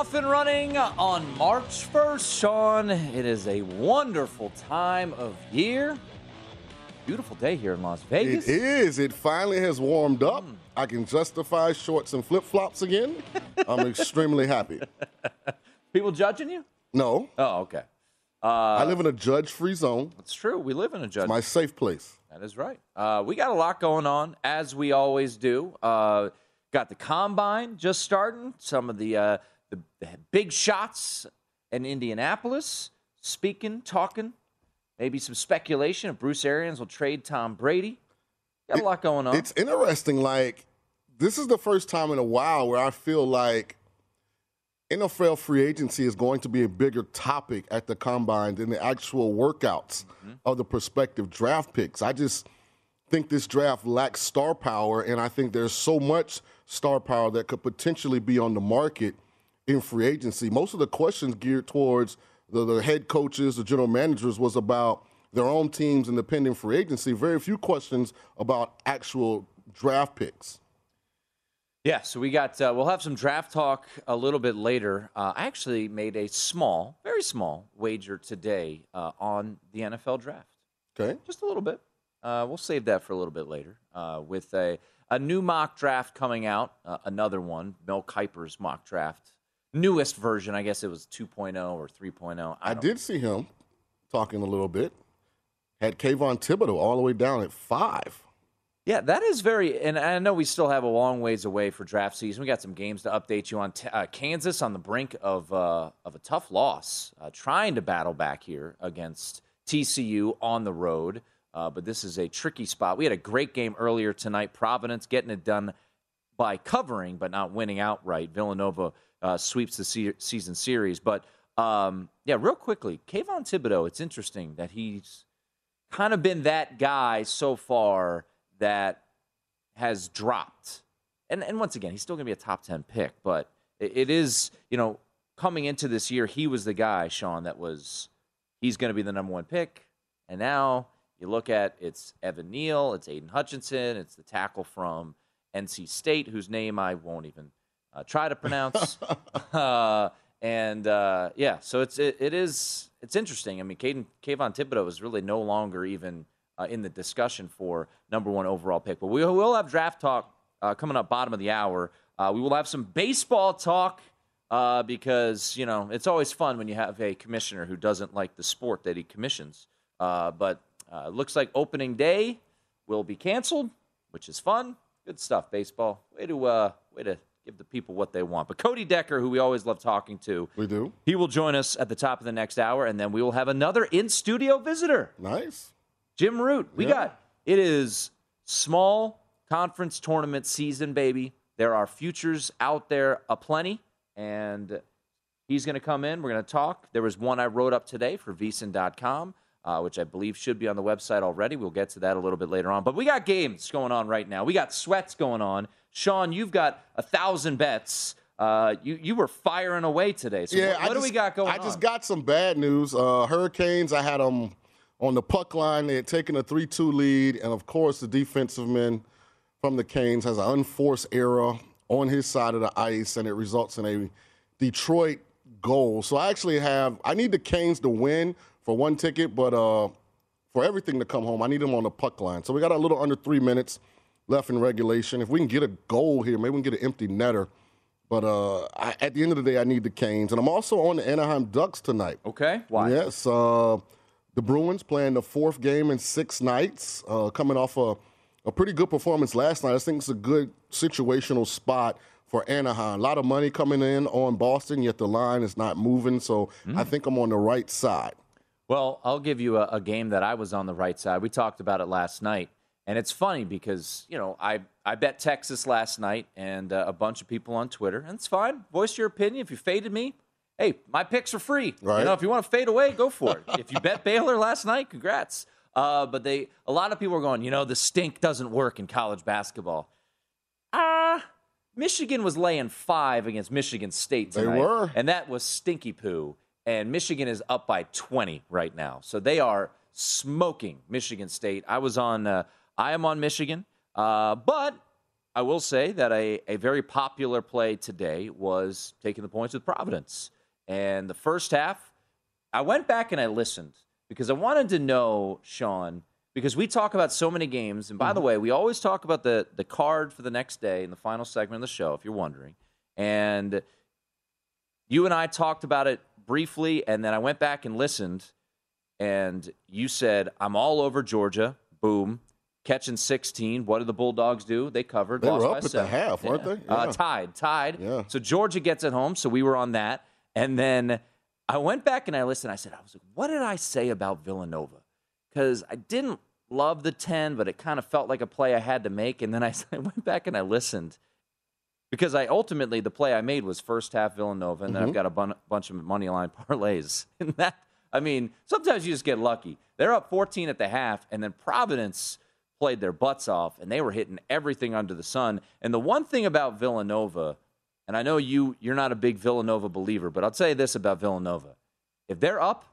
Off and running on March 1st, Sean. It is a wonderful time of year. Beautiful day here in Las Vegas. It is. It finally has warmed up. I can justify shorts and flip flops again. I'm extremely happy. People judging you? No, Oh, okay. I live in a judge free zone. That's true. We live in a judge. My safe place. That is right. Uh, we got a lot going on, as we always do. Uh, got the combine just starting. Some of the, uh, the the big shots in Indianapolis. Speaking, talking, maybe some speculation if Bruce Arians will trade Tom Brady. Got a lot going on. It's interesting. Like, this is the first time in a while where I feel like NFL free agency is going to be a bigger topic at the combine than the actual workouts mm-hmm. of the prospective draft picks. I just think this draft lacks star power, and I think there's so much star power that could potentially be on the market in free agency. Most of the questions geared towards the, the head coaches, the general managers, was about their own teams and the pending free agency. Very few questions about actual draft picks. Yeah, so we got uh, we'll have some draft talk a little bit later. Uh, I actually made a small, very small wager today uh, on the NFL draft. Okay. Just a little bit. Uh, we'll save that for a little bit later uh, with a a new mock draft coming out. Uh, another one, Mel Kiper's mock draft, newest version. I guess it was 2.0 or 3.0. I don't- did see him talking a little bit. Had Kayvon Thibodeaux all the way down at five. Yeah, that is very, and I know we still have a long ways away for draft season. We got some games to update you on. T- uh, Kansas on the brink of uh, of a tough loss, uh, trying to battle back here against TCU on the road. Uh, but this is a tricky spot. We had a great game earlier tonight. Providence getting it done by covering, but not winning outright. Villanova uh, sweeps the se- season series. But um, yeah, real quickly, Kayvon Thibodeaux. It's interesting that he's kind of been that guy so far that has dropped. And and once again, he's still going to be a top 10 pick, but it, it is, you know, coming into this year, he was the guy, Sean, that was he's going to be the number 1 pick. And now you look at it's Evan Neal, it's Aidan Hutchinson, it's the tackle from NC State whose name I won't even uh, try to pronounce. uh, and uh, yeah, so it's it, it is it's interesting. I mean, Caden, Kayvon Thibodeaux is really no longer even uh, in the discussion for number one overall pick. But we will have draft talk uh, coming up bottom of the hour. Uh, we will have some baseball talk uh, because you know it's always fun when you have a commissioner who doesn't like the sport that he commissions. Uh, but uh, looks like opening day will be canceled, which is fun. Good stuff, baseball. Way to uh, way to give the people what they want. But Cody Decker, who we always love talking to, We do. he will join us at the top of the next hour, and then we will have another in studio visitor. Nice. Jim Root. We Yeah. got it is small conference tournament season, baby. There are futures out there aplenty, and he's going to come in. We're going to talk. There was one I wrote up today for vsin.com, uh, which I believe should be on the website already. We'll get to that a little bit later on. But we got games going on right now. We got sweats going on. Sean, you've got a thousand bets. Uh, you you were firing away today. So what, what I do just, we got going I on? just got some bad news. Uh, Hurricanes, I had them on the puck line. They had taken a 3 2 lead, and of course, the defensive man from the Canes has an unforced error on his side of the ice, and it results in a Detroit goal. So I actually have, I need the Canes to win for one ticket, but uh, for everything to come home, I need them on the puck line. So we got a little under three minutes left in regulation. If we can get a goal here, maybe we can get an empty netter. But uh, I, at the end of the day, I need the Canes. And I'm also on the Anaheim Ducks tonight. Okay. Why? Yes. Uh, the Bruins playing the fourth game in six nights, uh, coming off a, a pretty good performance last night. I think it's a good situational spot for Anaheim. A lot of money coming in on Boston, yet the line is not moving. So mm. I think I'm on the right side. Well, I'll give you a, a, game that I was on the right side. We talked about it last night. And it's funny because, you know, I, I bet Texas last night and uh, a bunch of people on Twitter, and it's fine. Voice your opinion. If you faded me, hey, my picks are free. Right. You know, if you want to fade away, go for it. if you bet Baylor last night, congrats. Uh, but they, a lot of people are going, you know, the stink doesn't work in college basketball. Ah, uh, Michigan was laying five against Michigan State tonight. They were. And that was stinky poo. And Michigan is up by 20 right now. So they are smoking Michigan State. I was on uh, I am on Michigan, uh, but I will say that a, a very popular play today was taking the points with Providence. And the first half, I went back and I listened because I wanted to know, Sean, because we talk about so many games. And by mm-hmm. the way, we always talk about the, the card for the next day in the final segment of the show, if you're wondering. And you and I talked about it briefly, and then I went back and listened. And you said, I'm all over Georgia. Boom catching 16. What did the Bulldogs do? They covered. They were up at seven. the half, weren't they? Uh, yeah. Uh, tied, tied. Yeah. So Georgia gets it home. So we were on that, and then I went back and I listened. I said, I was like, what did I say about Villanova? Because I didn't love the 10, but it kind of felt like a play I had to make. And then I, I went back and I listened because I ultimately the play I made was first half Villanova, and then mm-hmm. I've got a bun- bunch of money line parlays. And that, I mean, sometimes you just get lucky. They're up 14 at the half, and then Providence played their butts off, and they were hitting everything under the sun. And the one thing about Villanova, and I know you you're not a big Villanova believer, but I'll tell you this about Villanova: if they're up,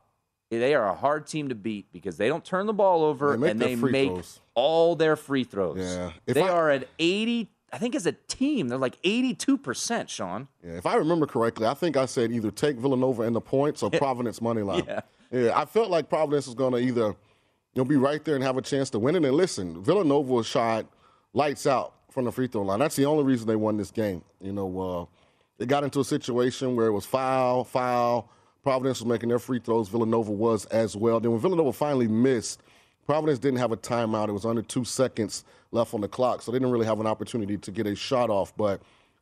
they are a hard team to beat because they don't turn the ball over they and they make throws. all their free throws. Yeah, if they I, are at 80. I think as a team, they're like 82%, Sean. Yeah, if I remember correctly, I think I said either take Villanova in the points or Providence money line. yeah. yeah, I felt like Providence was going to either you'll be right there and have a chance to win it. And listen, Villanova shot lights out from the free throw line. That's the only reason they won this game. You know, uh, they got into a situation where it was foul, foul. Providence was making their free throws. Villanova was as well. Then when Villanova finally missed, Providence didn't have a timeout. It was under two seconds left on the clock, so they didn't really have an opportunity to get a shot off. But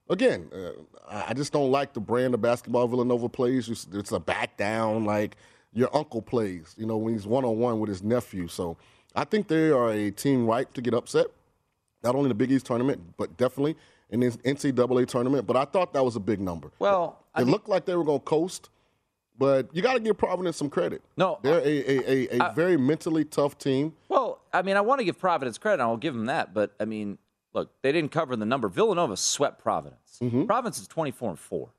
again, uh, I just don't like the brand of basketball Villanova plays. It's a back down, like – your uncle plays, you know, when he's one on one with his nephew. So I think they are a team ripe to get upset, not only in the Big East tournament, but definitely in the NCAA tournament. But I thought that was a big number. Well, it, it looked like they were going to coast, but you got to give Providence some credit. No, they're a, a, a, a I, very mentally tough team. Well, I mean, I want to give Providence credit. I'll give them that, but I mean, look, they didn't cover the number. Villanova swept Providence. Mm-hmm. Providence is twenty four and four.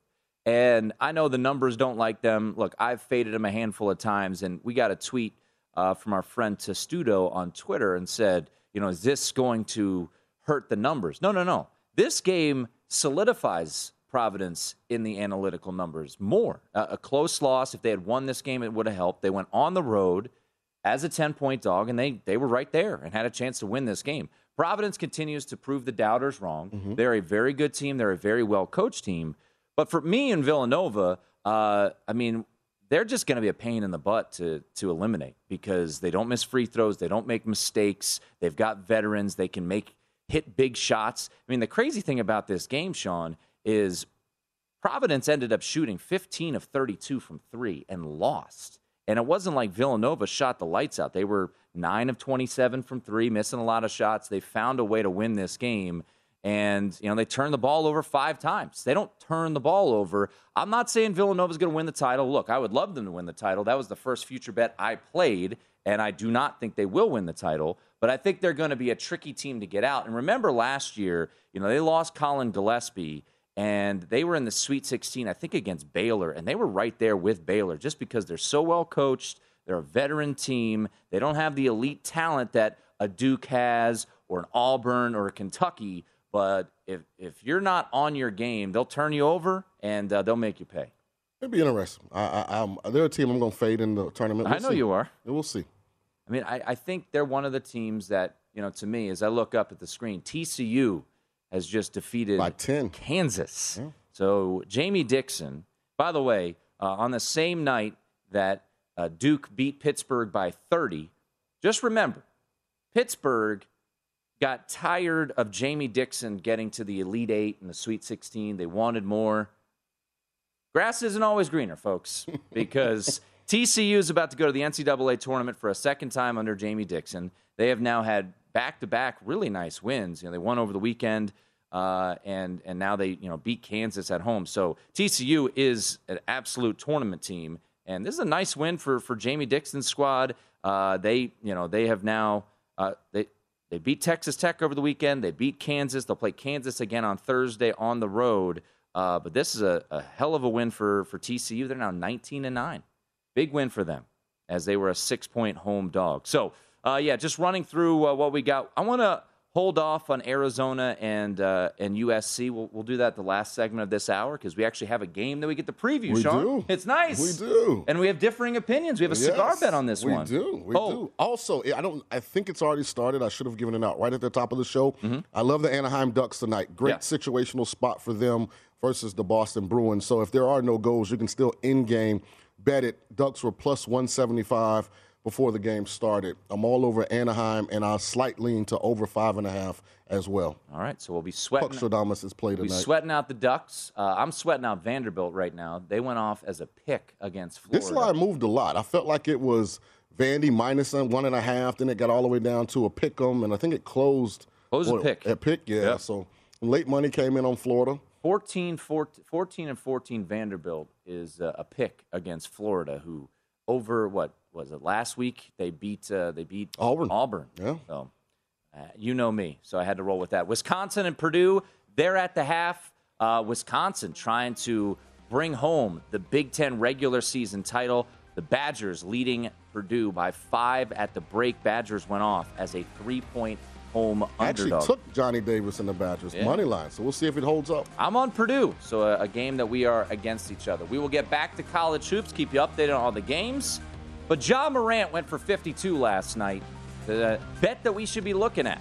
And I know the numbers don't like them. Look, I've faded them a handful of times, and we got a tweet uh, from our friend Testudo on Twitter and said, you know, is this going to hurt the numbers? No, no, no. This game solidifies Providence in the analytical numbers more. Uh, a close loss, if they had won this game, it would have helped. They went on the road as a 10 point dog, and they, they were right there and had a chance to win this game. Providence continues to prove the doubters wrong. Mm-hmm. They're a very good team, they're a very well coached team. But for me and Villanova, uh, I mean, they're just going to be a pain in the butt to to eliminate because they don't miss free throws, they don't make mistakes, they've got veterans, they can make hit big shots. I mean, the crazy thing about this game, Sean, is Providence ended up shooting 15 of 32 from 3 and lost. And it wasn't like Villanova shot the lights out. They were 9 of 27 from 3, missing a lot of shots. They found a way to win this game and, you know, they turn the ball over five times. They don't turn the ball over. I'm not saying Villanova's going to win the title. Look, I would love them to win the title. That was the first future bet I played, and I do not think they will win the title. But I think they're going to be a tricky team to get out. And remember last year, you know, they lost Collin Gillespie, and they were in the Sweet 16, I think, against Baylor, and they were right there with Baylor just because they're so well coached. They're a veteran team. They don't have the elite talent that a Duke has, or an Auburn, or a Kentucky. But if if you're not on your game, they'll turn you over and uh, they'll make you pay. It'd be interesting. I, I, I'm, they're a team I'm going to fade in the tournament. I know see. you are. We'll see. I mean, I, I think they're one of the teams that, you know, to me, as I look up at the screen, TCU has just defeated By 10. Kansas. So Jamie Dixon, by the way, uh, on the same night that uh, Duke beat Pittsburgh by 30, just remember, Pittsburgh got tired of Jamie Dixon getting to the Elite Eight and the Sweet 16. They wanted more. Grass isn't always greener, folks, because TCU is about to go to the NCAA tournament for a second time under Jamie Dixon. They have now had back-to-back really nice wins. You know, they won over the weekend, uh, and and now they you know beat Kansas at home. So TCU is an absolute tournament team, and this is a nice win for for Jamie Dixon's squad. Uh, they you know they have now uh, they they beat Texas Tech over the weekend. They beat Kansas. They'll play Kansas again on Thursday on the road. Uh, but this is a, a hell of a win for, for TCU. They're now 19 and 9. Big win for them as they were a six point home dog. So, uh, yeah, just running through uh, what we got. I want to hold off on Arizona and uh, and USC. We'll, we'll do that the last segment of this hour because we actually have a game that we get to preview, We Sean. do. It's nice. We do. And we have differing opinions. We have a cigar bet on this we one. We do. We oh, do. Also, I don't. I think it's already started. I should have given it out right at the top of the show. Mm-hmm. I love the Anaheim Ducks tonight. Great Yeah. situational spot for them versus the Boston Bruins. So if there are no goals, you can still in game bet it. Ducks were plus one seventy five before the game started. I'm all over Anaheim, and I'll slight lean to over five and a half as well. All right, so we'll be sweating. Stradamus is played We'll tonight. sweating out the Ducks. Uh, I'm sweating out Vanderbilt right now. They went off as a pick against Florida. This line moved a lot. I felt like it was Vandy minus one and a half. Then it got all the way down to a pick 'em, and I think it closed. Closed a pick. At pick, yeah. Yep. So late money came in on Florida. 14, 14, 14 and 14 Vanderbilt is uh, a pick against Florida, who over what was it last week? They beat uh, they beat Auburn. Auburn. Yeah. So uh, you know me, so I had to roll with that. Wisconsin and Purdue, they're at the half. Uh, Wisconsin trying to bring home the Big Ten regular season title. The Badgers leading Purdue by five at the break. Badgers went off as a three-point home Actually underdog. took Johnny Davis in the Badgers Yeah. money line. So we'll see if it holds up. I'm on Purdue, so a, a game that we are against each other. We will get back to college hoops, keep you updated on all the games. But Ja Morant went for 52 last night. The bet that we should be looking at.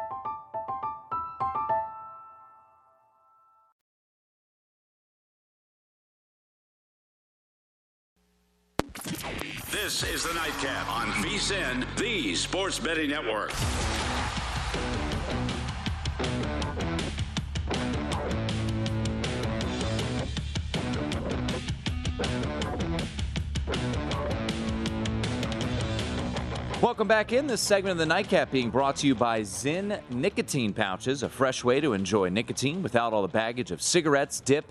This is the Nightcap on VSIN, the Sports Betting Network. Welcome back in. This segment of the Nightcap being brought to you by Zyn Nicotine Pouches, a fresh way to enjoy nicotine without all the baggage of cigarettes, dip,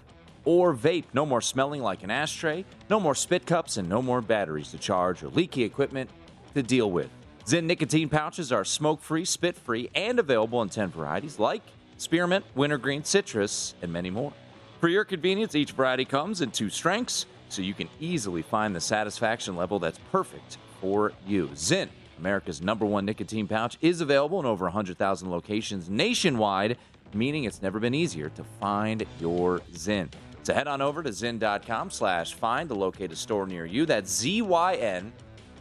or vape. No more smelling like an ashtray, no more spit cups, and no more batteries to charge or leaky equipment to deal with. Zyn Nicotine Pouches are smoke free, spit free, and available in 10 varieties like spearmint, wintergreen, citrus, and many more. For your convenience, each variety comes in two strengths, so you can easily find the satisfaction level that's perfect for you. Zyn, America's number one nicotine pouch, is available in over 100,000 locations nationwide meaning it's never been easier to find your Zyn. So head on over to zyn.com slash find to locate a store near you. That's Z-Y-N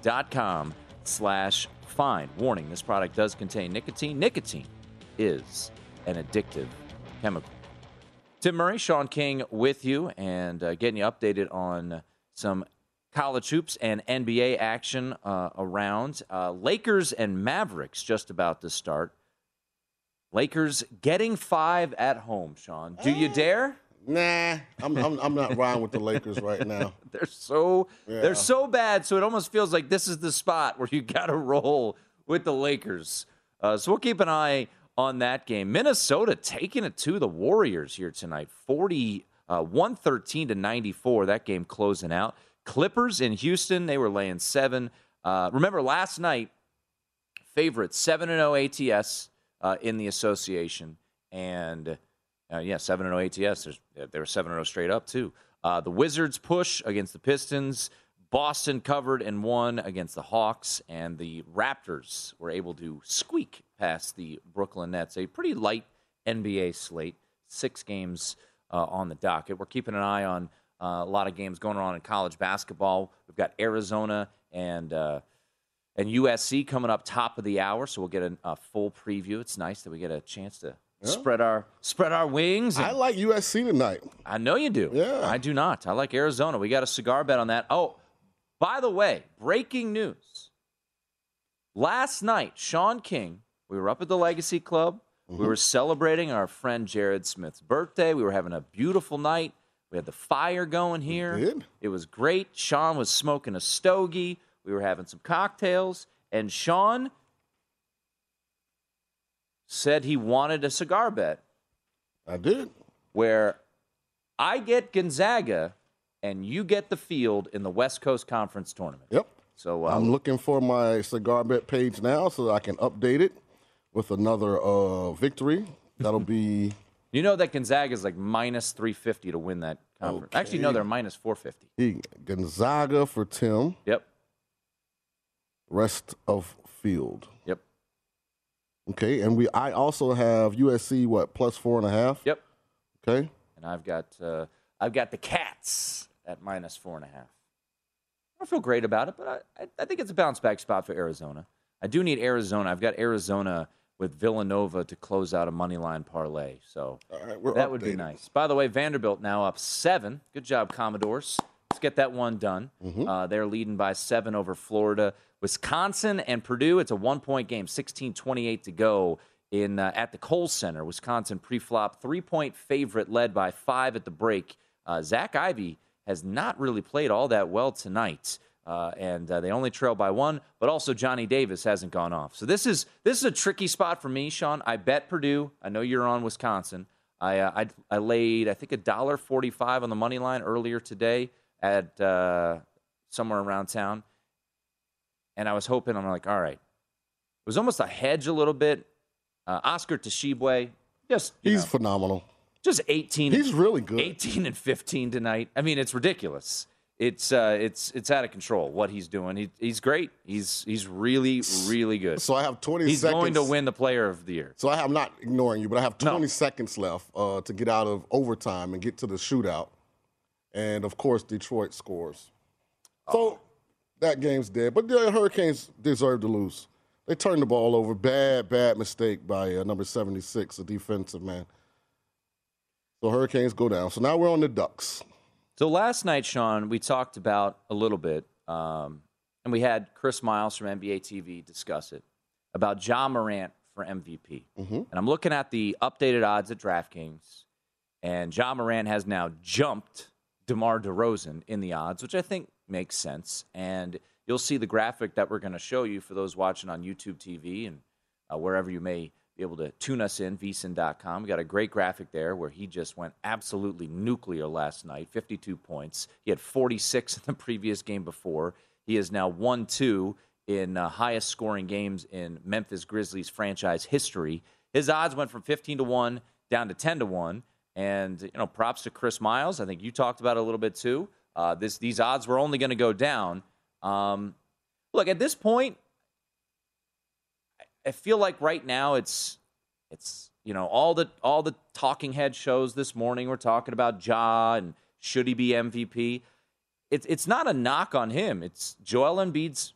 dot com slash find. Warning, this product does contain nicotine. Nicotine is an addictive chemical. Tim Murray, Sean King with you and uh, getting you updated on some college hoops and NBA action uh, around. Uh, Lakers and Mavericks just about to start. Lakers getting five at home, Sean. Do you dare? Nah, I'm, I'm, I'm not riding with the Lakers right now. They're so Yeah. they're so bad, so it almost feels like this is the spot where you got to roll with the Lakers. Uh, so we'll keep an eye on that game. Minnesota taking it to the Warriors here tonight, 40, uh, 113 to 94. That game closing out. Clippers in Houston, they were laying seven. Uh, remember last night, favorite 7 and 0 ATS uh, in the association. And uh, yeah, 7 0 ATS. There's, they were 7 0 straight up, too. Uh, the Wizards push against the Pistons. Boston covered and won against the Hawks. And the Raptors were able to squeak past the Brooklyn Nets. A pretty light NBA slate. Six games uh, on the docket. We're keeping an eye on uh, a lot of games going on in college basketball. We've got Arizona and. Uh, and USC coming up top of the hour, so we'll get a, a full preview. It's nice that we get a chance to spread our spread our wings. I like USC tonight. I know you do. Yeah. I do not. I like Arizona. We got a cigar bet on that. Oh, by the way, breaking news. Last night, Sean King, we were up at the Legacy Club. We mm-hmm. were celebrating our friend Jared Smith's birthday. We were having a beautiful night. We had the fire going here. did? It was great. Sean was smoking a stogie. We were having some cocktails. And Sean said he wanted a cigar bet I did. where I get Gonzaga and you get the field in the West Coast Conference tournament. Yep. So uh, I'm looking for my cigar bet page now so that I can update it with another uh, victory. That'll be you know that Gonzaga is like minus 350 to win that conference. Actually, no, they're minus 450. he- Gonzaga for Tim. Yep. Rest of field. Okay, and we I also have USC what plus four and a half. Yep. Okay. And I've got uh, I've got the Cats at minus four and a half. I don't feel great about it, but I, I, think it's a bounce back spot for Arizona. I do need Arizona. I've got Arizona with Villanova to close out a money line parlay. So All right, we're that would be nice. By the way, Vanderbilt now up seven. Good job, Commodores. Let's get that one done. Mm-hmm. Uh, they're leading by seven over Florida. Wisconsin and Purdue, it's a one point game, 16 28 to go in uh, at the Kohl Center. Wisconsin pre flop, three point favorite, led by five at the break. Uh, Zach Edey has not really played all that well tonight. Uh, and uh, they only trail by one, but also Johnny Davis hasn't gone off. So this is this is a tricky spot for me, Sean. I bet Purdue. I know you're on Wisconsin. I uh, I, I laid I think a dollar forty five on the money line earlier today at uh, somewhere around town, and I was hoping I'm like, all right, it was almost a hedge a little bit. Uh, Oscar Tshiebwe, just He's know, phenomenal. just eighteen. He's really good. 18 and 15 tonight. I mean, it's ridiculous. It's uh, it's it's out of control what he's doing. He, he's great. He's he's really really good. So I have 20 He's seconds. going to win the Player of the Year. So I have not ignoring you, but I have No. 20 seconds left uh, to get out of overtime and get to the shootout. And of course, Detroit scores. So that game's dead. But the Hurricanes deserve to lose. They turned the ball over. Bad, bad mistake by uh, number 76, a defensive man. So Hurricanes go down. So now we're on the Ducks. So last night, Sean, we talked about a little bit, um, and we had Chris Miles from NBA TV discuss it about Ja Morant for MVP. And I'm looking at the updated odds at DraftKings, and Ja Morant has now jumped DeMar DeRozan in the odds, which I think makes sense. And you'll see the graphic that we're going to show you for those watching on YouTube TV and uh, wherever you may be able to tune us in, vsin.com. We got a great graphic there where he just went absolutely nuclear last night 52 points. He had 46 in the previous game before. He is now 1 2 in uh, highest scoring games in Memphis Grizzlies franchise history. His odds went from 15 to 1 down to 10 to 1. And, you know, props to Chris Miles. I think you talked about it a little bit too. Uh, this, these odds were only going to go down. Um, look, at this point, I feel like right now it's it's you know, all the all the talking head shows this morning were talking about Ja and should he be MVP. It's it's not a knock on him. It's Joel Embiid's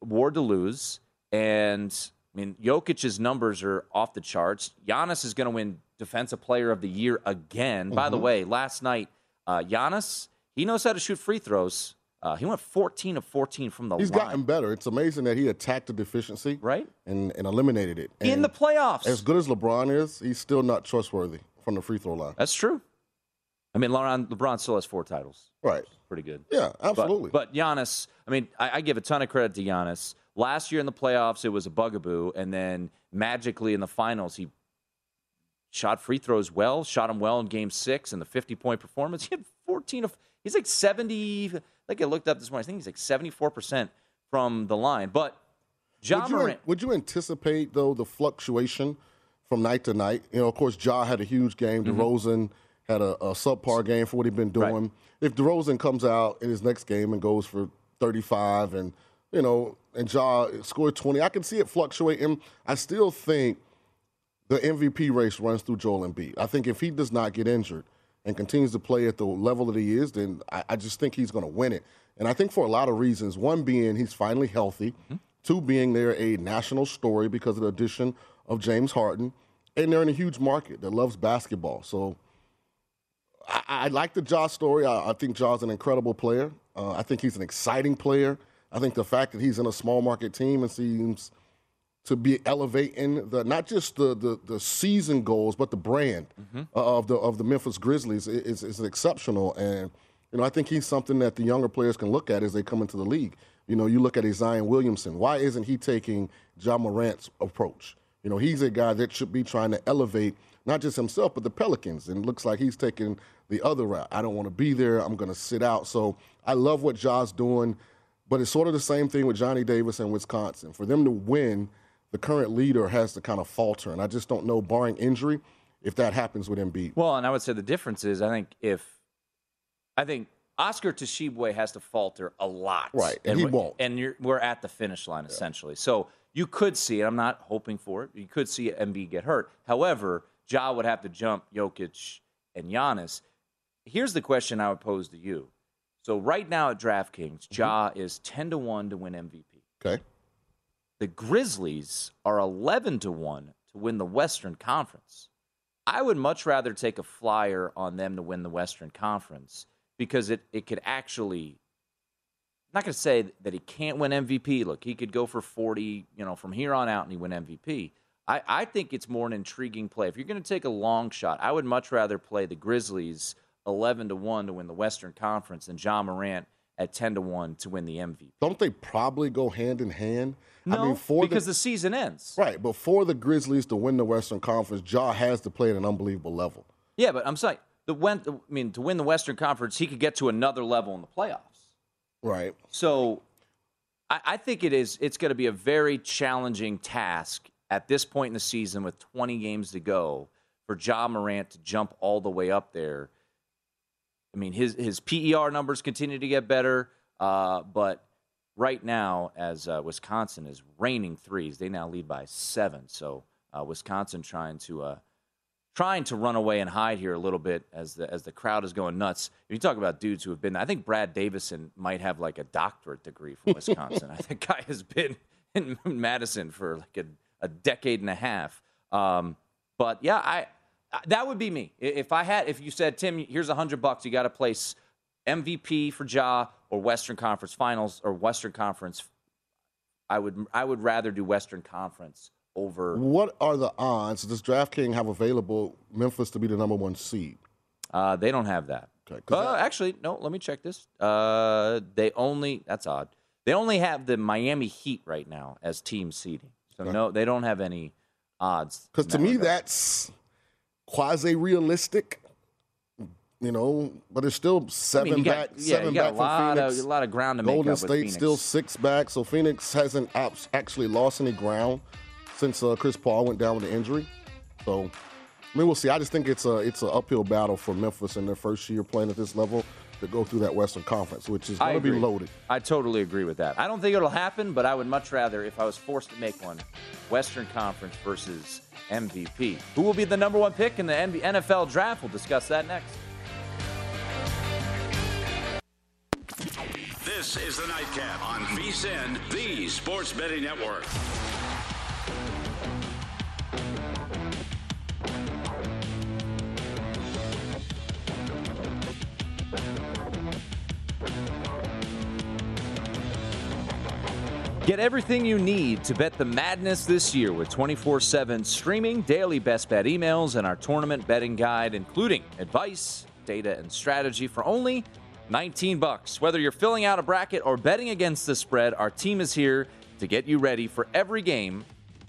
war to lose, and I mean Jokic's numbers are off the charts. Giannis is going to win Defensive Player of the Year again. By the way, last night, uh, Giannis he knows how to shoot free throws. Uh, he went 14 of 14 from the He's line. He's gotten better. It's amazing that he attacked the deficiency Right. and, and eliminated it. in the playoffs. as good as LeBron is, he's still not trustworthy from the free throw line. That's true. I mean, LeBron, LeBron still has four titles. Right. Pretty good. Yeah, But- absolutely. But, Giannis, I mean, I, I give a ton of credit to Giannis. Last year in the playoffs, it was a bugaboo, and then magically in the finals, he shot free throws well, shot them well in Game Six, and the fifty-point performance. He had fourteen of. He's like seventy. Like I looked up this morning, I think he's like seventy-four percent from the line. But John would, you, Morant, would you anticipate though the fluctuation from night to night? You know, of course, Ja had a huge game. Mm-hmm. DeRozan had a, a subpar game for what he'd been doing. If DeRozan comes out in his next game and goes for 35 and you know, and Ja scored 20, I can see it fluctuating. I still think the MVP race runs through Joel Embiid. I think if he does not get injured and continues to play at the level that he is, then I, I just think he's going to win it. And I think for a lot of reasons. One being he's finally healthy. Two being they're a national story because of the addition of James Harden. And they're in a huge market that loves basketball. So I, I like the Ja story. I, I think Ja's an incredible player. Uh, I think he's an exciting player. I think the fact that he's in a small market team and seems to be elevating the not just the the, the season goals, but the brand mm-hmm. uh, of the of the Memphis Grizzlies is, is exceptional. And you know, I think he's something that the younger players can look at as they come into the league. You know, you look at a Zion Williamson. Why isn't he taking Ja Morant's approach? You know, he's a guy that should be trying to elevate not just himself but the Pelicans. And it looks like he's taking the other route. I don't want to be there. I'm going to sit out. So I love what Ja's doing. But it's sort of the same thing with Johnny Davis and Wisconsin. For them to win, the current leader has to kind of falter. And I just don't know, barring injury, if that happens with Embiid. Well, and I would say the difference is I think if I think Oscar Tshiebwe has to falter a lot, Right, and he we're- won't. And you're, we're at the finish line essentially. So you could see it. I'm not hoping for it. You could see Embiid get hurt. However, Ja would have to jump Jokic and Giannis. Here's the question I would pose to you. So right now at DraftKings, Mm-hmm. Ja is ten to one to win MVP. Okay. The Grizzlies are 11 to 1 to win the Western Conference. I would much rather take a flyer on them to win the Western Conference because it, it could actually I'm not going to say that he can't win MVP. Look, he could go for 40, you know, from here on out and he win MVP. I, I think it's more an intriguing play. If you're going to take a long shot, I would much rather play the Grizzlies 11 to 1 to win the Western Conference than Ja Morant at 10 to 1 to win the MVP. Don't they probably go hand in hand? No, I mean, for because the, the season ends. right, but for the Grizzlies to win the Western Conference, Ja has to play at an unbelievable level. Yeah, but I'm saying the when I mean to win the Western Conference, he could get to another level in the playoffs. Right. So I, I think it is it's going to be a very challenging task at this point in the season with 20 games to go for Ja Morant to jump all the way up there. I mean, his his PER numbers continue to get better, uh, but right now, as uh, Wisconsin is raining threes, they now lead by seven. So uh, Wisconsin trying to uh, trying to run away and hide here a little bit as the as the crowd is going nuts. If you talk about dudes who have been, I think Brad Davison might have like a doctorate degree from Wisconsin. I think guy has been in Madison for like a, a decade and a half. Um, but yeah, I I- that would be me if I had if you said Tim, here's a hundred bucks, you got to place MVP for Ja or Western Conference Finals or Western Conference. I would I would rather do Western Conference over. What are the odds does DraftKings have available Memphis to be the number one seed? Uh, they don't have that. Okay, Uh, that- actually, no. Let me check this. Uh, they only that's odd. They only have the Miami Heat right now as team seeding. So no, they don't have any odds. Because to me, regard. that's quasi realistic. You know, but it's still I seven mean, you got, back, yeah, seven you got back a from Phoenix. of a lot of ground to make Golden up with State still six back, so Phoenix hasn't actually lost any ground since uh, Chris Paul went down with the injury. So I mean, we'll see. I just think it's a it's an uphill battle for Memphis in their first year playing at this level to go through that Western Conference, which is going to be loaded. I totally agree with that. I don't think it'll happen, but I would much rather, if I was forced to make one, Western Conference versus MVP. Who will be the number one pick in the NFL draft? We'll discuss that next. This is the Nightcap on VSIN, the Sports Betting Network. Get everything you need to bet the madness this year with 24 7 streaming, daily best bet emails, and our tournament betting guide, including advice, data, and strategy for only 19 bucks. Whether you're filling out a bracket or betting against the spread, our team is here to get you ready for every game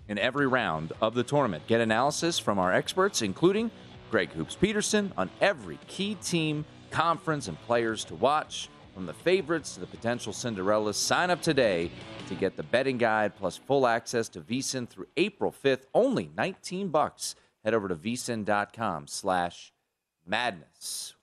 in every round of the tournament. Get analysis from our experts, including Greg Hoops Peterson, on every key team, conference, and players to watch. From the favorites to the potential Cinderellas, sign up today to get the betting guide plus full access to VSIN through April 5th. Only 19 bucks. Head over to vsin.com slash madness.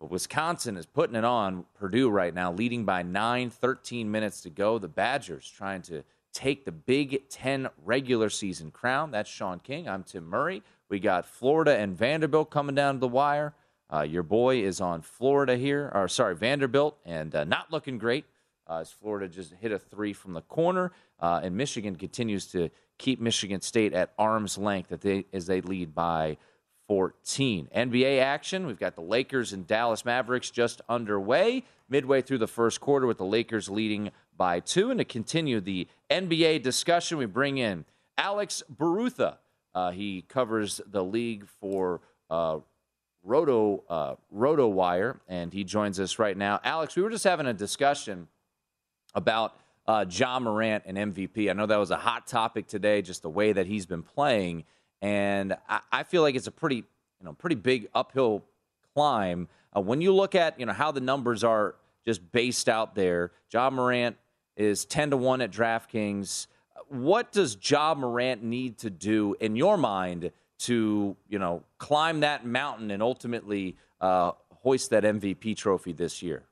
But Wisconsin is putting it on Purdue right now, leading by 9, 13 minutes to go. The Badgers trying to take the Big Ten regular season crown. That's Sean King. I'm Tim Murray. We got Florida and Vanderbilt coming down to the wire. Uh, your boy is on Florida here, or sorry, Vanderbilt, and uh, not looking great. Uh, as Florida just hit a three from the corner, uh, and Michigan continues to keep Michigan State at arm's length they, as they lead by 14. NBA action, we've got the Lakers and Dallas Mavericks just underway, midway through the first quarter, with the Lakers leading by two. And to continue the NBA discussion, we bring in Alex Barutha. Uh, he covers the league for uh, Roto uh, Roto Wire, and he joins us right now. Alex, we were just having a discussion about uh, Ja Morant and MVP. I know that was a hot topic today, just the way that he's been playing, and I, I feel like it's a pretty you know pretty big uphill climb uh, when you look at you know how the numbers are just based out there. Ja Morant is ten to one at DraftKings. What does Ja Morant need to do in your mind? To you know climb that mountain and ultimately uh, hoist that MVP trophy this year?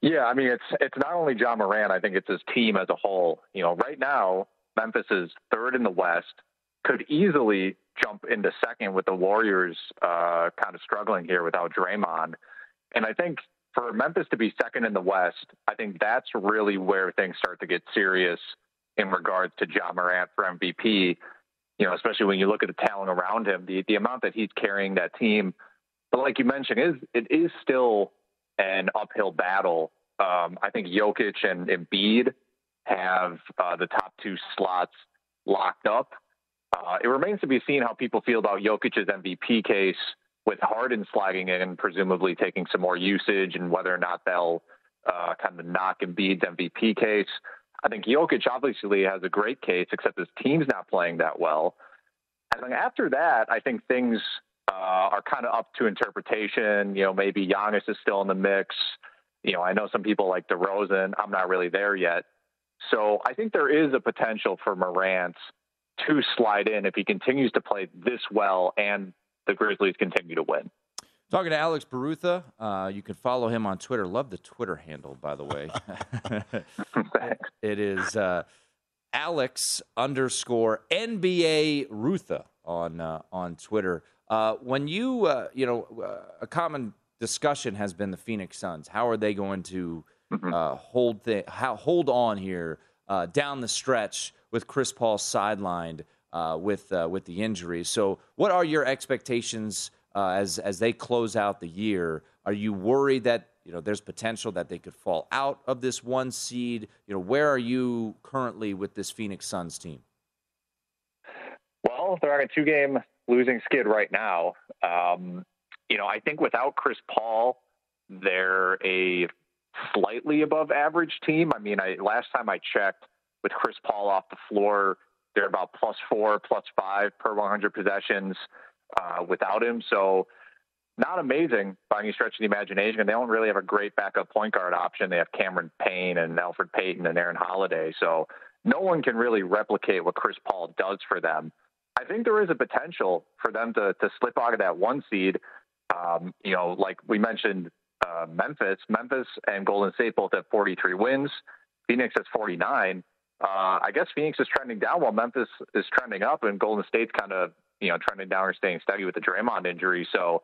Yeah, I mean it's it's not only Ja Morant. I think it's his team as a whole. You know, right now Memphis is third in the West, could easily jump into second with the Warriors uh, kind of struggling here without Draymond. And I think for Memphis to be second in the West, I think that's really where things start to get serious in regards to Ja Morant for MVP you know, especially when you look at the talent around him, the the amount that he's carrying that team. But like you mentioned, is it is still an uphill battle. Um, I think Jokic and Embiid have uh, the top two slots locked up. Uh, it remains to be seen how people feel about Jokic's MVP case with Harden sliding in, presumably taking some more usage, and whether or not they'll uh, kind of knock Embiid's MVP case. I think Jokic obviously has a great case, except his team's not playing that well. And then after that, I think things uh, are kind of up to interpretation. You know, maybe Giannis is still in the mix. You know, I know some people like DeRozan. I'm not really there yet. So I think there is a potential for Morant to slide in if he continues to play this well and the Grizzlies continue to win. Talking to Alex Barutha, uh, you can follow him on Twitter. Love the Twitter handle, by the way. it is uh, Alex underscore NBA Rutha on uh, on Twitter. Uh, when you uh, you know uh, a common discussion has been the Phoenix Suns. How are they going to mm-hmm. hold th- how, hold on here down the stretch with Chris Paul sidelined with with the injuries? So, what are your expectations? Uh, as as they close out the year. Are you worried that you know there's potential that they could fall out of this one seed? You know, where are you currently with this Phoenix Suns team? Well, they're on a two-game losing skid right now. Um, you know, I think without Chris Paul, they're a slightly above average team. I mean, I, last time I checked, with Chris Paul off the floor, they're about plus four, plus five per 100 possessions uh, without him. So not amazing by any stretch of the imagination. And they don't really have a great backup point guard option. They have Cameron Payne and Elfrid Payton and Aaron Holiday. So no one can really replicate what Chris Paul does for them. I think there is a potential for them to to slip out of that one seed. Um, you know, like we mentioned, uh, Memphis, Memphis and Golden State both have 43 wins. Phoenix has 49. Uh, I guess Phoenix is trending down while Memphis is trending up, and Golden State's kind of you know trending down or staying steady with the Draymond injury. So,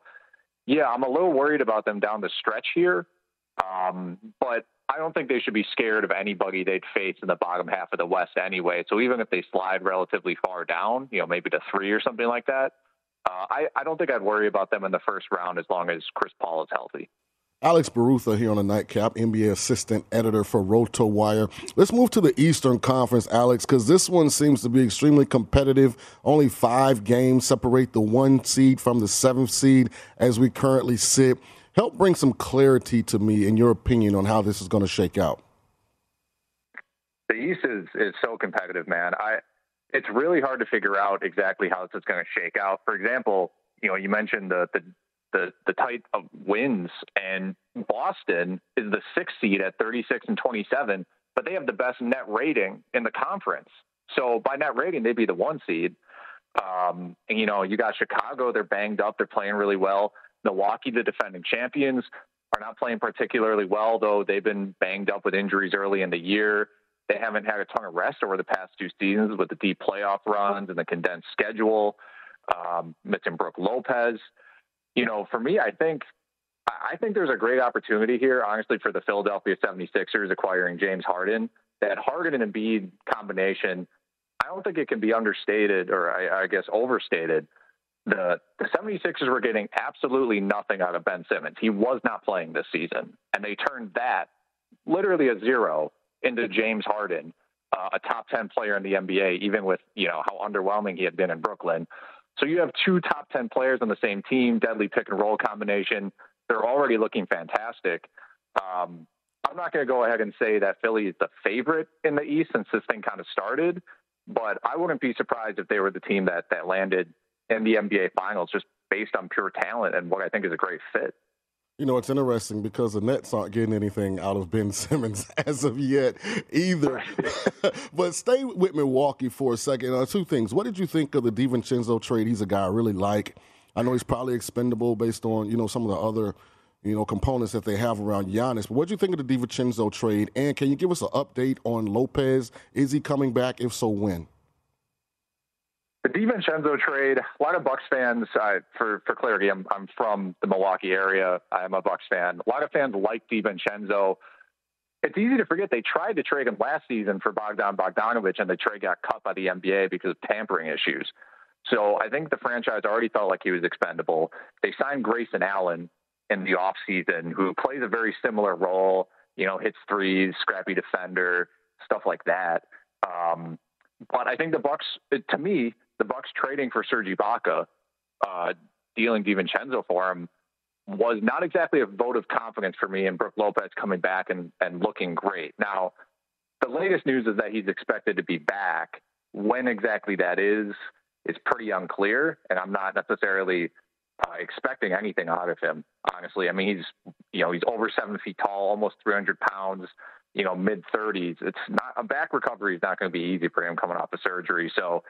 yeah, I'm a little worried about them down the stretch here. Um, but I don't think they should be scared of anybody they'd face in the bottom half of the West anyway. So even if they slide relatively far down, you know, maybe to three or something like that, uh, I, I don't think I'd worry about them in the first round as long as Chris Paul is healthy. Alex Barutha here on the Nightcap, NBA assistant editor for RotoWire. Let's move to the Eastern Conference, Alex, because this one seems to be extremely competitive. Only five games separate the one seed from the seventh seed as we currently sit. Help bring some clarity to me, in your opinion, on how this is going to shake out. The East is is so competitive, man. I it's really hard to figure out exactly how this is going to shake out. For example, you know, you mentioned the the the the tight of wins, and Boston is the sixth seed at 36 and 27, but they have the best net rating in the conference. So by net rating, they'd be the one seed. Um, and you know, you got Chicago; they're banged up, they're playing really well. Milwaukee, the defending champions, are not playing particularly well, though they've been banged up with injuries early in the year. They haven't had a ton of rest over the past two seasons with the deep playoff runs and the condensed schedule. Um, Mitchell Brook Lopez you know, for me, I think I think there's a great opportunity here, honestly, for the Philadelphia 76ers acquiring James Harden. That Harden and Embiid combination, I don't think it can be understated or I, I guess overstated. The the 76ers were getting absolutely nothing out of Ben Simmons. He was not playing this season, and they turned that literally a zero into James Harden, uh, a top 10 player in the NBA, even with you know how underwhelming he had been in Brooklyn. So you have two top 10 players on the same team, deadly pick and roll combination. They're already looking fantastic. Um, I'm not going to go ahead and say that Philly is the favorite in the East since this thing kind of started, but I wouldn't be surprised if they were the team that, that landed in the NBA Finals just based on pure talent and what I think is a great fit. You know, it's interesting because the Nets aren't getting anything out of Ben Simmons as of yet either. but stay with Milwaukee for a second. Uh, two things. What did you think of the DiVincenzo trade? He's a guy I really like. I know he's probably expendable based on, you know, some of the other, you know, components that they have around Giannis. But what do you think of the DiVincenzo trade? And can you give us an update on Lopez? Is he coming back? If so, when? The DiVincenzo trade, a lot of Bucks fans, for, for clarity, I'm, I'm from the Milwaukee area. I'm a Bucks fan. A lot of fans like DiVincenzo. It's easy to forget they tried to trade him last season for Bogdan Bogdanovic, and the trade got cut by the NBA because of tampering issues. So I think the franchise already felt like he was expendable. They signed Grayson Allen in the offseason, who plays a very similar role, you know, hits threes, scrappy defender, stuff like that. Um, but I think the Bucks, to me, the Bucks trading for Serge Ibaka, uh, dealing DiVincenzo for him, was not exactly a vote of confidence for me in Brook Lopez coming back and, and looking great. Now, the latest news is that he's expected to be back. When exactly that is, is pretty unclear, and I'm not necessarily uh, expecting anything out of him. Honestly, I mean he's you know he's over seven feet tall, almost 300 pounds, you know mid 30s. It's not a back recovery is not going to be easy for him coming off of surgery. So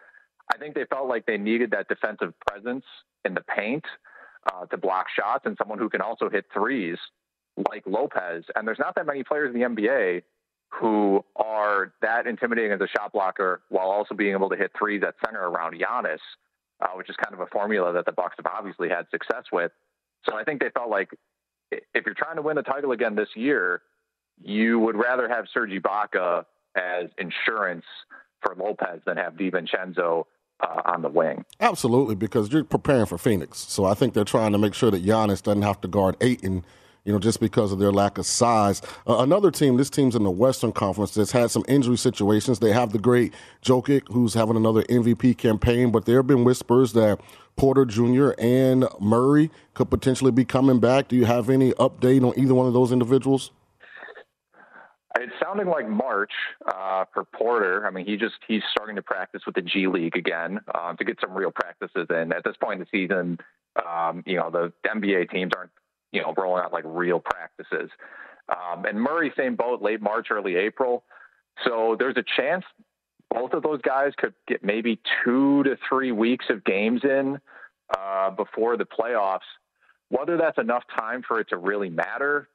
I think they felt like they needed that defensive presence in the paint uh, to block shots and someone who can also hit threes like Lopez. And there's not that many players in the NBA who are that intimidating as a shot blocker while also being able to hit threes at center around Giannis, uh, which is kind of a formula that the Bucks have obviously had success with. So I think they felt like if you're trying to win the title again this year, you would rather have Serge Ibaka as insurance for Lopez than have DiVincenzo uh, on the wing. Absolutely, because you're preparing for Phoenix. So I think they're trying to make sure that Giannis doesn't have to guard Ayton, you know, just because of their lack of size. Uh, another team, this team's in the Western Conference, that's had some injury situations. They have the great Jokic, who's having another MVP campaign, but there have been whispers that Porter Jr. and Murray could potentially be coming back. Do you have any update on either one of those individuals? It's sounding like March uh, for Porter. I mean, he just he's starting to practice with the G League again uh, to get some real practices in. At this point in the season, um, you know the NBA teams aren't you know rolling out like real practices. Um, and Murray, same boat, late March, early April. So there's a chance both of those guys could get maybe two to three weeks of games in uh, before the playoffs. Whether that's enough time for it to really matter,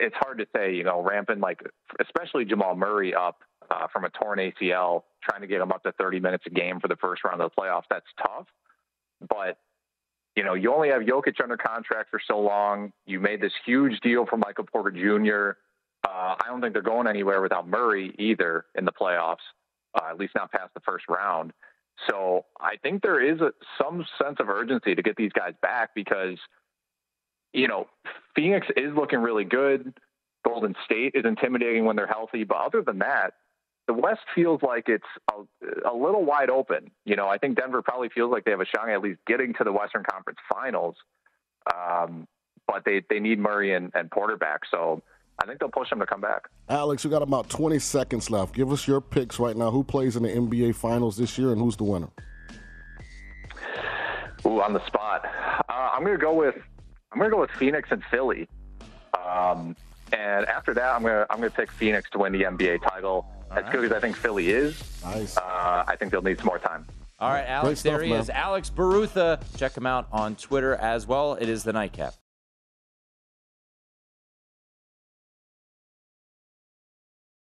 it's hard to say. You know, ramping like especially Jamal Murray up uh, from a torn ACL, trying to get him up to 30 minutes a game for the first round of the playoffs. That's tough, but you know, you only have Jokic under contract for so long. You made this huge deal for Michael Porter Jr. Uh, I don't think they're going anywhere without Murray either in the playoffs, uh, at least not past the first round. So I think there is a, some sense of urgency to get these guys back because, you know, Phoenix is looking really good. Golden State is intimidating when they're healthy. But other than that, the West feels like it's a, a, little wide open. You know, I think Denver probably feels like they have a shot at least getting to the Western Conference Finals, um, but they they need Murray and, and Porter back. So I think they'll push them to come back. Alex, we got about 20 seconds left. Give us your picks right now. Who plays in the NBA Finals this year, and who's the winner? Ooh, on the spot. Uh, I'm going to go with I'm going to go with Phoenix and Philly. Um, and after that, I'm going to I'm going to pick Phoenix to win the NBA title. All as right. good as I think Philly is, nice. Uh, I think they'll need some more time. All right, Alex, stuff, there he man. is. Alex Barutha. Check him out on Twitter as well. It is the Nightcap.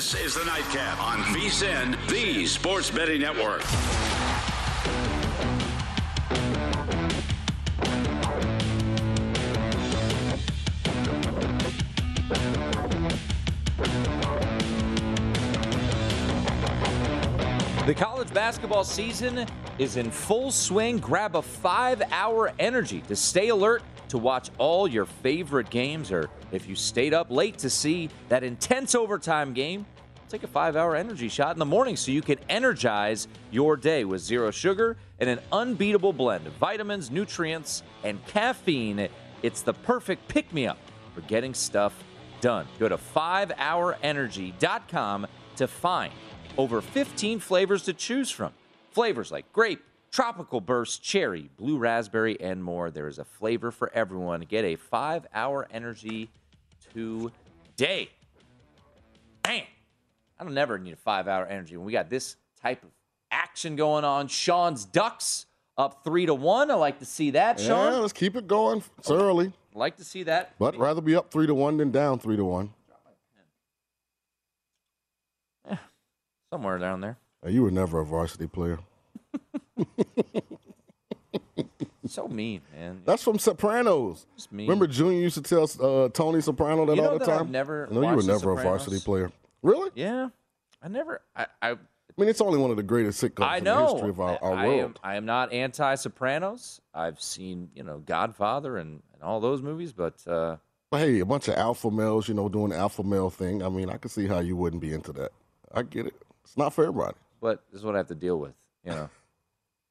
This is the Nightcap on VSIN, the Sports Betting Network. The college basketball season is in full swing. Grab a five hour energy to stay alert to watch all your favorite games, or if you stayed up late to see that intense overtime game, take a five hour energy shot in the morning so you can energize your day with zero sugar and an unbeatable blend of vitamins, nutrients, and caffeine. It's the perfect pick me up for getting stuff done. Go to 5hourenergy.com to find over 15 flavors to choose from. Flavors like grape tropical burst, cherry, blue raspberry, and more. There is a flavor for everyone. Get a five hour energy today. Man, I don't never need a five hour energy when we got this type of action going on. Sean's Ducks up three to one. I like to see that, Sean. Yeah, let's keep it going. It's early. Like to see that. But rather be up three to one than down three to one. Yeah, somewhere down there. You were never a varsity player. so mean, man. That's from Sopranos. Remember, Junior used to tell uh, Tony Soprano that you know all the that time. I've never. No, you were never a varsity player. Really? Yeah, I never. I, I, I mean, it's only one of the greatest sitcoms I know. in the history of our, our I, world. Am, I am not anti-Sopranos. I've seen, you know, Godfather and, and all those movies, but. Uh, but hey, a bunch of alpha males, you know, doing the alpha male thing. I mean, I can see how you wouldn't be into that. I get it. It's not for everybody. But this is what I have to deal with, you know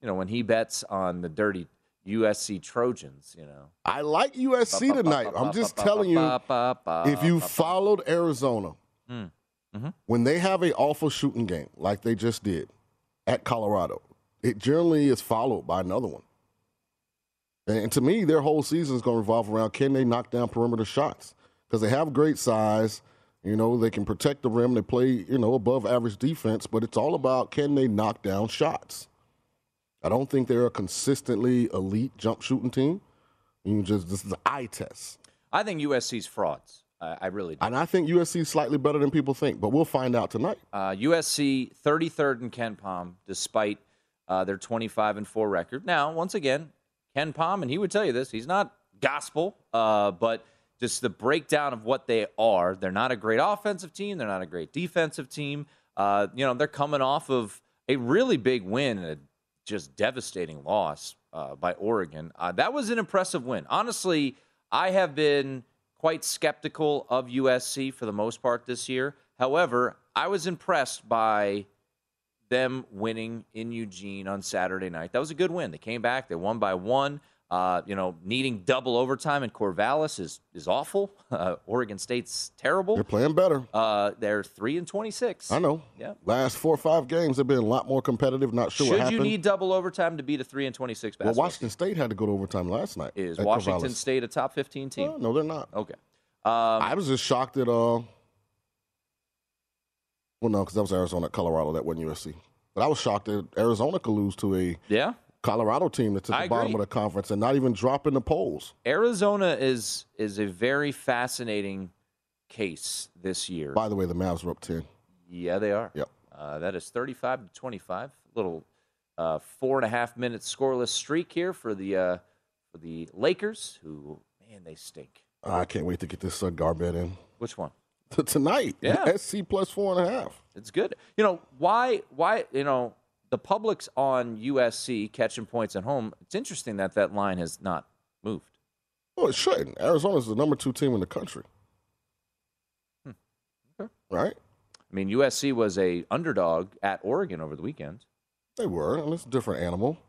you know, when he bets on the dirty USC Trojans, you know. I like USC tonight. I'm just telling you, if you followed Arizona, mm-hmm. when they have an awful shooting game like they just did at Colorado, it generally is followed by another one. And to me, their whole season is going to revolve around can they knock down perimeter shots? Because they have great size. You know, they can protect the rim. They play, you know, above average defense, but it's all about can they knock down shots? I don't think they're a consistently elite jump shooting team. You just this is an eye test. I think USC's frauds. I, I really do. And I think USC is slightly better than people think, but we'll find out tonight. Uh, USC 33rd in KenPom, despite uh, their 25 and 4 record. Now, once again, KenPom, and he would tell you this, he's not gospel, uh, but just the breakdown of what they are. They're not a great offensive team. They're not a great defensive team. Uh, you know, they're coming off of a really big win a just devastating loss uh, by Oregon. Uh, that was an impressive win. Honestly, I have been quite skeptical of USC for the most part this year. However, I was impressed by them winning in Eugene on Saturday night. That was a good win. They came back, they won by one. Uh, you know, needing double overtime in Corvallis is is awful. Uh, Oregon State's terrible. They're playing better. Uh, they're three and twenty six. I know. Yeah. Last four or five games have been a lot more competitive. Not sure Should what happened. you need double overtime to beat a three and twenty six well. Washington State had to go to overtime last night. is Washington Corvallis. State a top fifteen team? Uh, no, they're not. Okay. Um, I was just shocked that. Uh, well, no, because that was Arizona, at Colorado. That wasn't USC. But I was shocked that Arizona could lose to a yeah. Colorado team that's at I the bottom agree. of the conference and not even dropping the polls. Arizona is is a very fascinating case this year. By the way, the Mavs were up ten. Yeah, they are. Yep. Uh, that is 35 to 25. Little uh, four and a half minute scoreless streak here for the uh, for the Lakers, who man they stink. I can't wait to get this uh, Garbett in Which one? tonight. Yeah. SC plus four and a half. It's good. You know why? Why you know the public's on USC catching points at home. It's interesting that that line has not moved. Well, it shouldn't. Arizona's the number two team in the country. Hmm. Okay. Right? I mean, USC was a underdog at Oregon over the weekend. They were, and it's a different animal.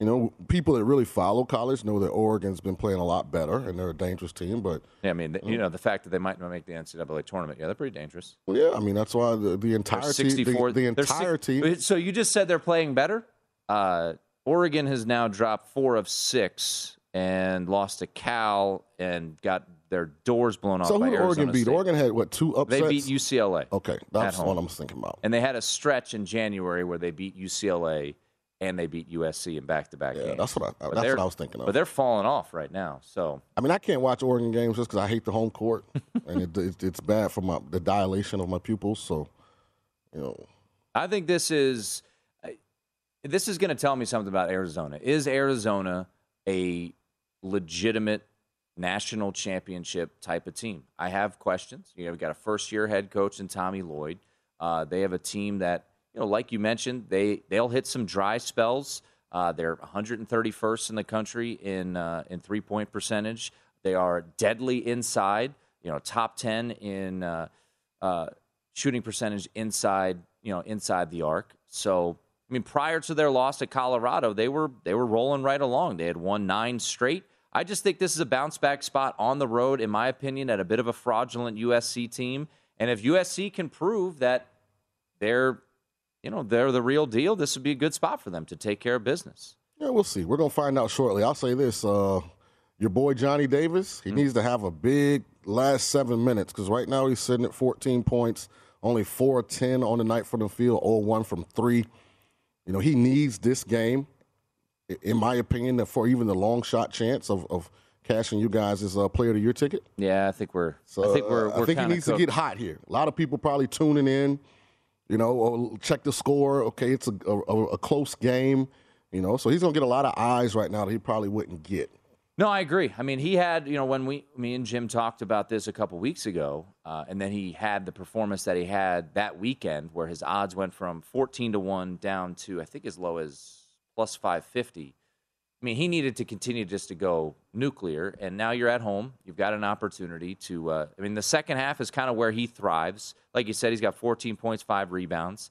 You know, people that really follow college know that Oregon's been playing a lot better, and they're a dangerous team. But Yeah, I mean, you know, the fact that they might not make the NCAA tournament, yeah, they're pretty dangerous. well, yeah, I mean that's why the, the team, 64. the, the team. So you just said they're playing better. Uh, Oregon has now dropped four of six and lost to Cal and got their doors blown off So by who Oregon beat? State. Oregon had what two upsets? They beat UCLA. Okay, that's what I'm thinking about. And they had a stretch in January where they beat UCLA and they beat USC in back-to-back Yeah, games. that's what I But that's what I was thinking of. But they're falling off right now. So I mean, I can't watch Oregon games just because I hate the home court, and it, it, it's bad for my the dilation of my pupils. So, you know, I think this is this is going to tell me something about Arizona. Is Arizona a legitimate national championship type of team? I have questions. You know, we've got a first year head coach in Tommy Lloyd. Uh, they have a team that you know, like you mentioned, they they'll hit some dry spells. Uh, they're 131st in the country in uh, in three point percentage. They are deadly inside. You know, top 10 in uh, uh, shooting percentage inside. You know, inside the arc. So, I mean, prior to their loss to Colorado, they were they were rolling right along. They had won nine straight. I just think this is a bounce back spot on the road, in my opinion, at a bit of a fraudulent USC team. And if USC can prove that they're, you know, they're the real deal, this would be a good spot for them to take care of business. yeah, we'll see. We're gonna find out shortly. I'll say this: uh, your boy Johnny Davis, he needs to have a big last seven minutes because right now he's sitting at 14 points, only four of 10 on the night from the field, or 1 from three. You know, he needs this game, in my opinion, for even the long shot chance of, of cashing you guys as a player of your ticket. Yeah, I think we're. So I think we're. uh, we're I think he needs cooked. to get hot here. A lot of people probably tuning in. You know, check the score. Okay, it's a, a, a close game. You know, so he's gonna get a lot of eyes right now that he probably wouldn't get. No, I agree. I mean, he had, you know, when we, me and Jim talked about this a couple weeks ago, uh, and then he had the performance that he had that weekend where his odds went from 14 to 1 down to, I think, as low as plus 550. I mean, he needed to continue just to go nuclear, and now you're at home. You've got an opportunity to, uh, I mean, the second half is kind of where he thrives. Like you said, he's got 14 points, five rebounds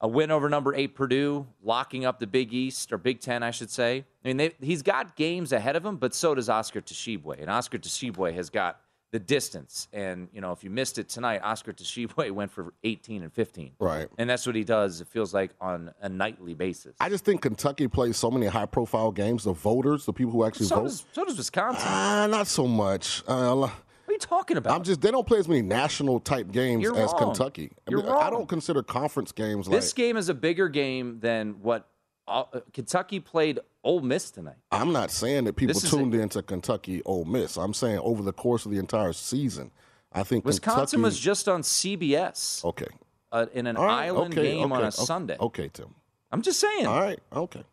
a win over number eight Purdue, locking up the Big East or Big Ten, I should say. I mean, they, he's got games ahead of him, but so does Oscar Tshiebwe, and Oscar Tshiebwe has got the distance. And you know, if you missed it tonight, Oscar Tshiebwe went for 18 and 15, Right. and that's what he does. It feels like on a nightly basis. I just think Kentucky plays so many high profile games. The voters, the people who actually so vote, does so does Wisconsin. ah, not so much. Uh, what are you talking about? I'm just they don't play as many national type games You're as wrong. Kentucky. I, You're mean, I don't consider conference games This like game is a bigger game than what uh, Kentucky played Ole Miss tonight. I'm not saying that people This tuned in to Kentucky Ole Miss. I'm saying over the course of the entire season, I think Wisconsin Kentucky, was just on CBS okay. uh, in an right, island okay, game on okay, a Sunday. Okay, Tim. I'm just saying. All right, okay.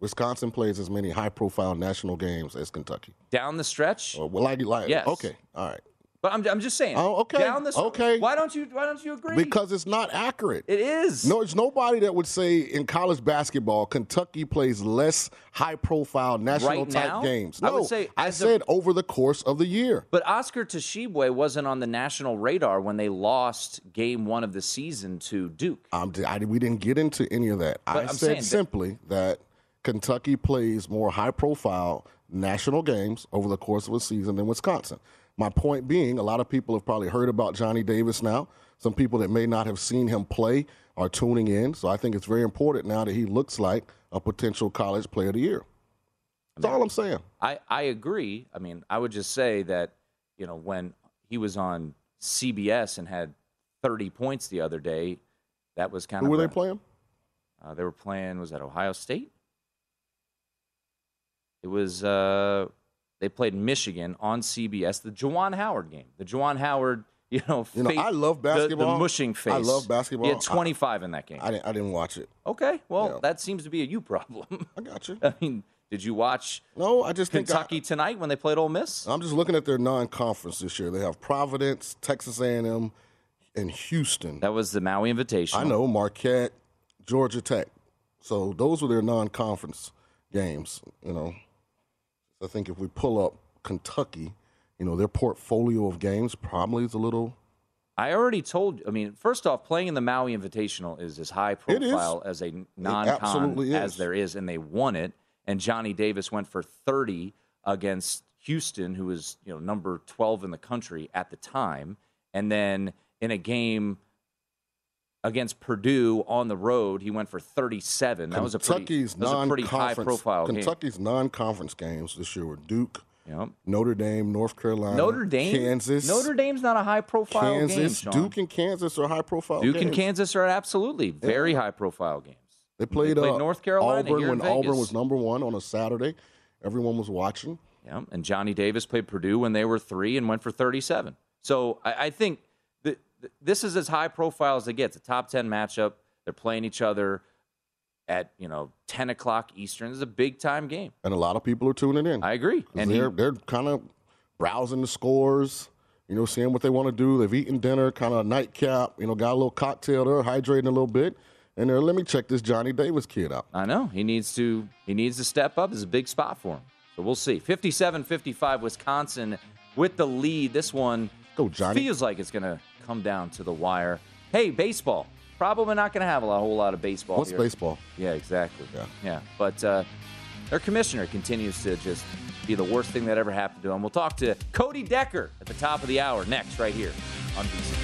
Wisconsin plays as many high-profile national games as Kentucky. Down the stretch. Oh, well, like, like, Yes. Okay, all right. But I'm, I'm just saying. Oh, okay, Down the okay. Why don't you Why don't you agree? Because it's not accurate. it is. No, it's nobody that would say in college basketball, Kentucky plays less high profile national Right type now? games. I No, would say I as a- said over the course of the year. But Oscar Tshiebwe wasn't on the national radar when they lost Game One of the season to Duke. I, we didn't get into any of that. I I'm said saying that- simply that Kentucky plays more high profile national games over the course of a season than Wisconsin. My point being, a lot of people have probably heard about Johnny Davis now. Some people that may not have seen him play are tuning in. So I think it's very important now that he looks like a potential college player of the year. That's all I'm saying. I, I agree. I mean, I would just say that, you know, when he was on CBS and had 30 points the other day, that was kind Who of. Who were a- they playing? Uh, they were playing, was that Ohio State? It was, uh, they played Michigan on CBS, the Juwan Howard game. The Juwan Howard, you know, You know, I love the- The, basketball. mushing face. I love basketball. He had 25 in that game. I didn't, I didn't watch it. okay, well, Yeah. that seems to be a you problem. I got you. I mean, did you watch No, I just think I- Kentucky tonight when they played Ole Miss? I'm just looking at their non-conference this year. They have Providence, Texas A&M, and Houston. That was the Maui Invitational. I know Marquette, Georgia Tech. So those were their non-conference games. You know, I think if we pull up Kentucky, you know, their portfolio of games probably is a little. I already told you. I mean, first off, playing in the Maui Invitational is as high profile as a non-con as there is, and they won it. And Johnny Davis went for 30 against Houston, who was you know number 12 in the country at the time, and then in a game against Purdue on the road, he went for 37. That was a pretty, Kentucky's that was a pretty high-profile game. Kentucky's non-conference games this year were Duke, Yep. Notre Dame, North Carolina, Notre Dame, Kansas, Notre Dame's not a high-profile game. Kansas, Sean. Duke, and Kansas are high-profile. Duke and games. Kansas are absolutely very high-profile games. They played, played uh, North Carolina Auburn when Auburn was number one on a Saturday. Everyone was watching. Yeah, and Johnny Davis played Purdue when they were three and went for 37. So I, I think this is as high profile as it gets. A top 10 matchup. They're playing each other at you know 10 o'clock Eastern. This is a big time game. and a lot of people are tuning in. I agree. And they're they're kind of browsing the scores, you know, seeing what they want to do. They've eaten dinner, kind of nightcap, you know, got a little cocktail there, hydrating a little bit, and they're let me check this Johnny Davis kid out. I know he needs to he needs to step up. It's a big spot for him. So we'll see. 57-55 Wisconsin with the lead. This one Go Johnny. feels like it's going to come down to the wire. Hey, baseball. Probably not going to have a, lot, a whole lot of baseball. What's here. baseball? Yeah, exactly. Yeah. yeah. But uh, their commissioner continues to just be the worst thing that ever happened to him. We'll talk to Cody Decker at the top of the hour next, right here on BC.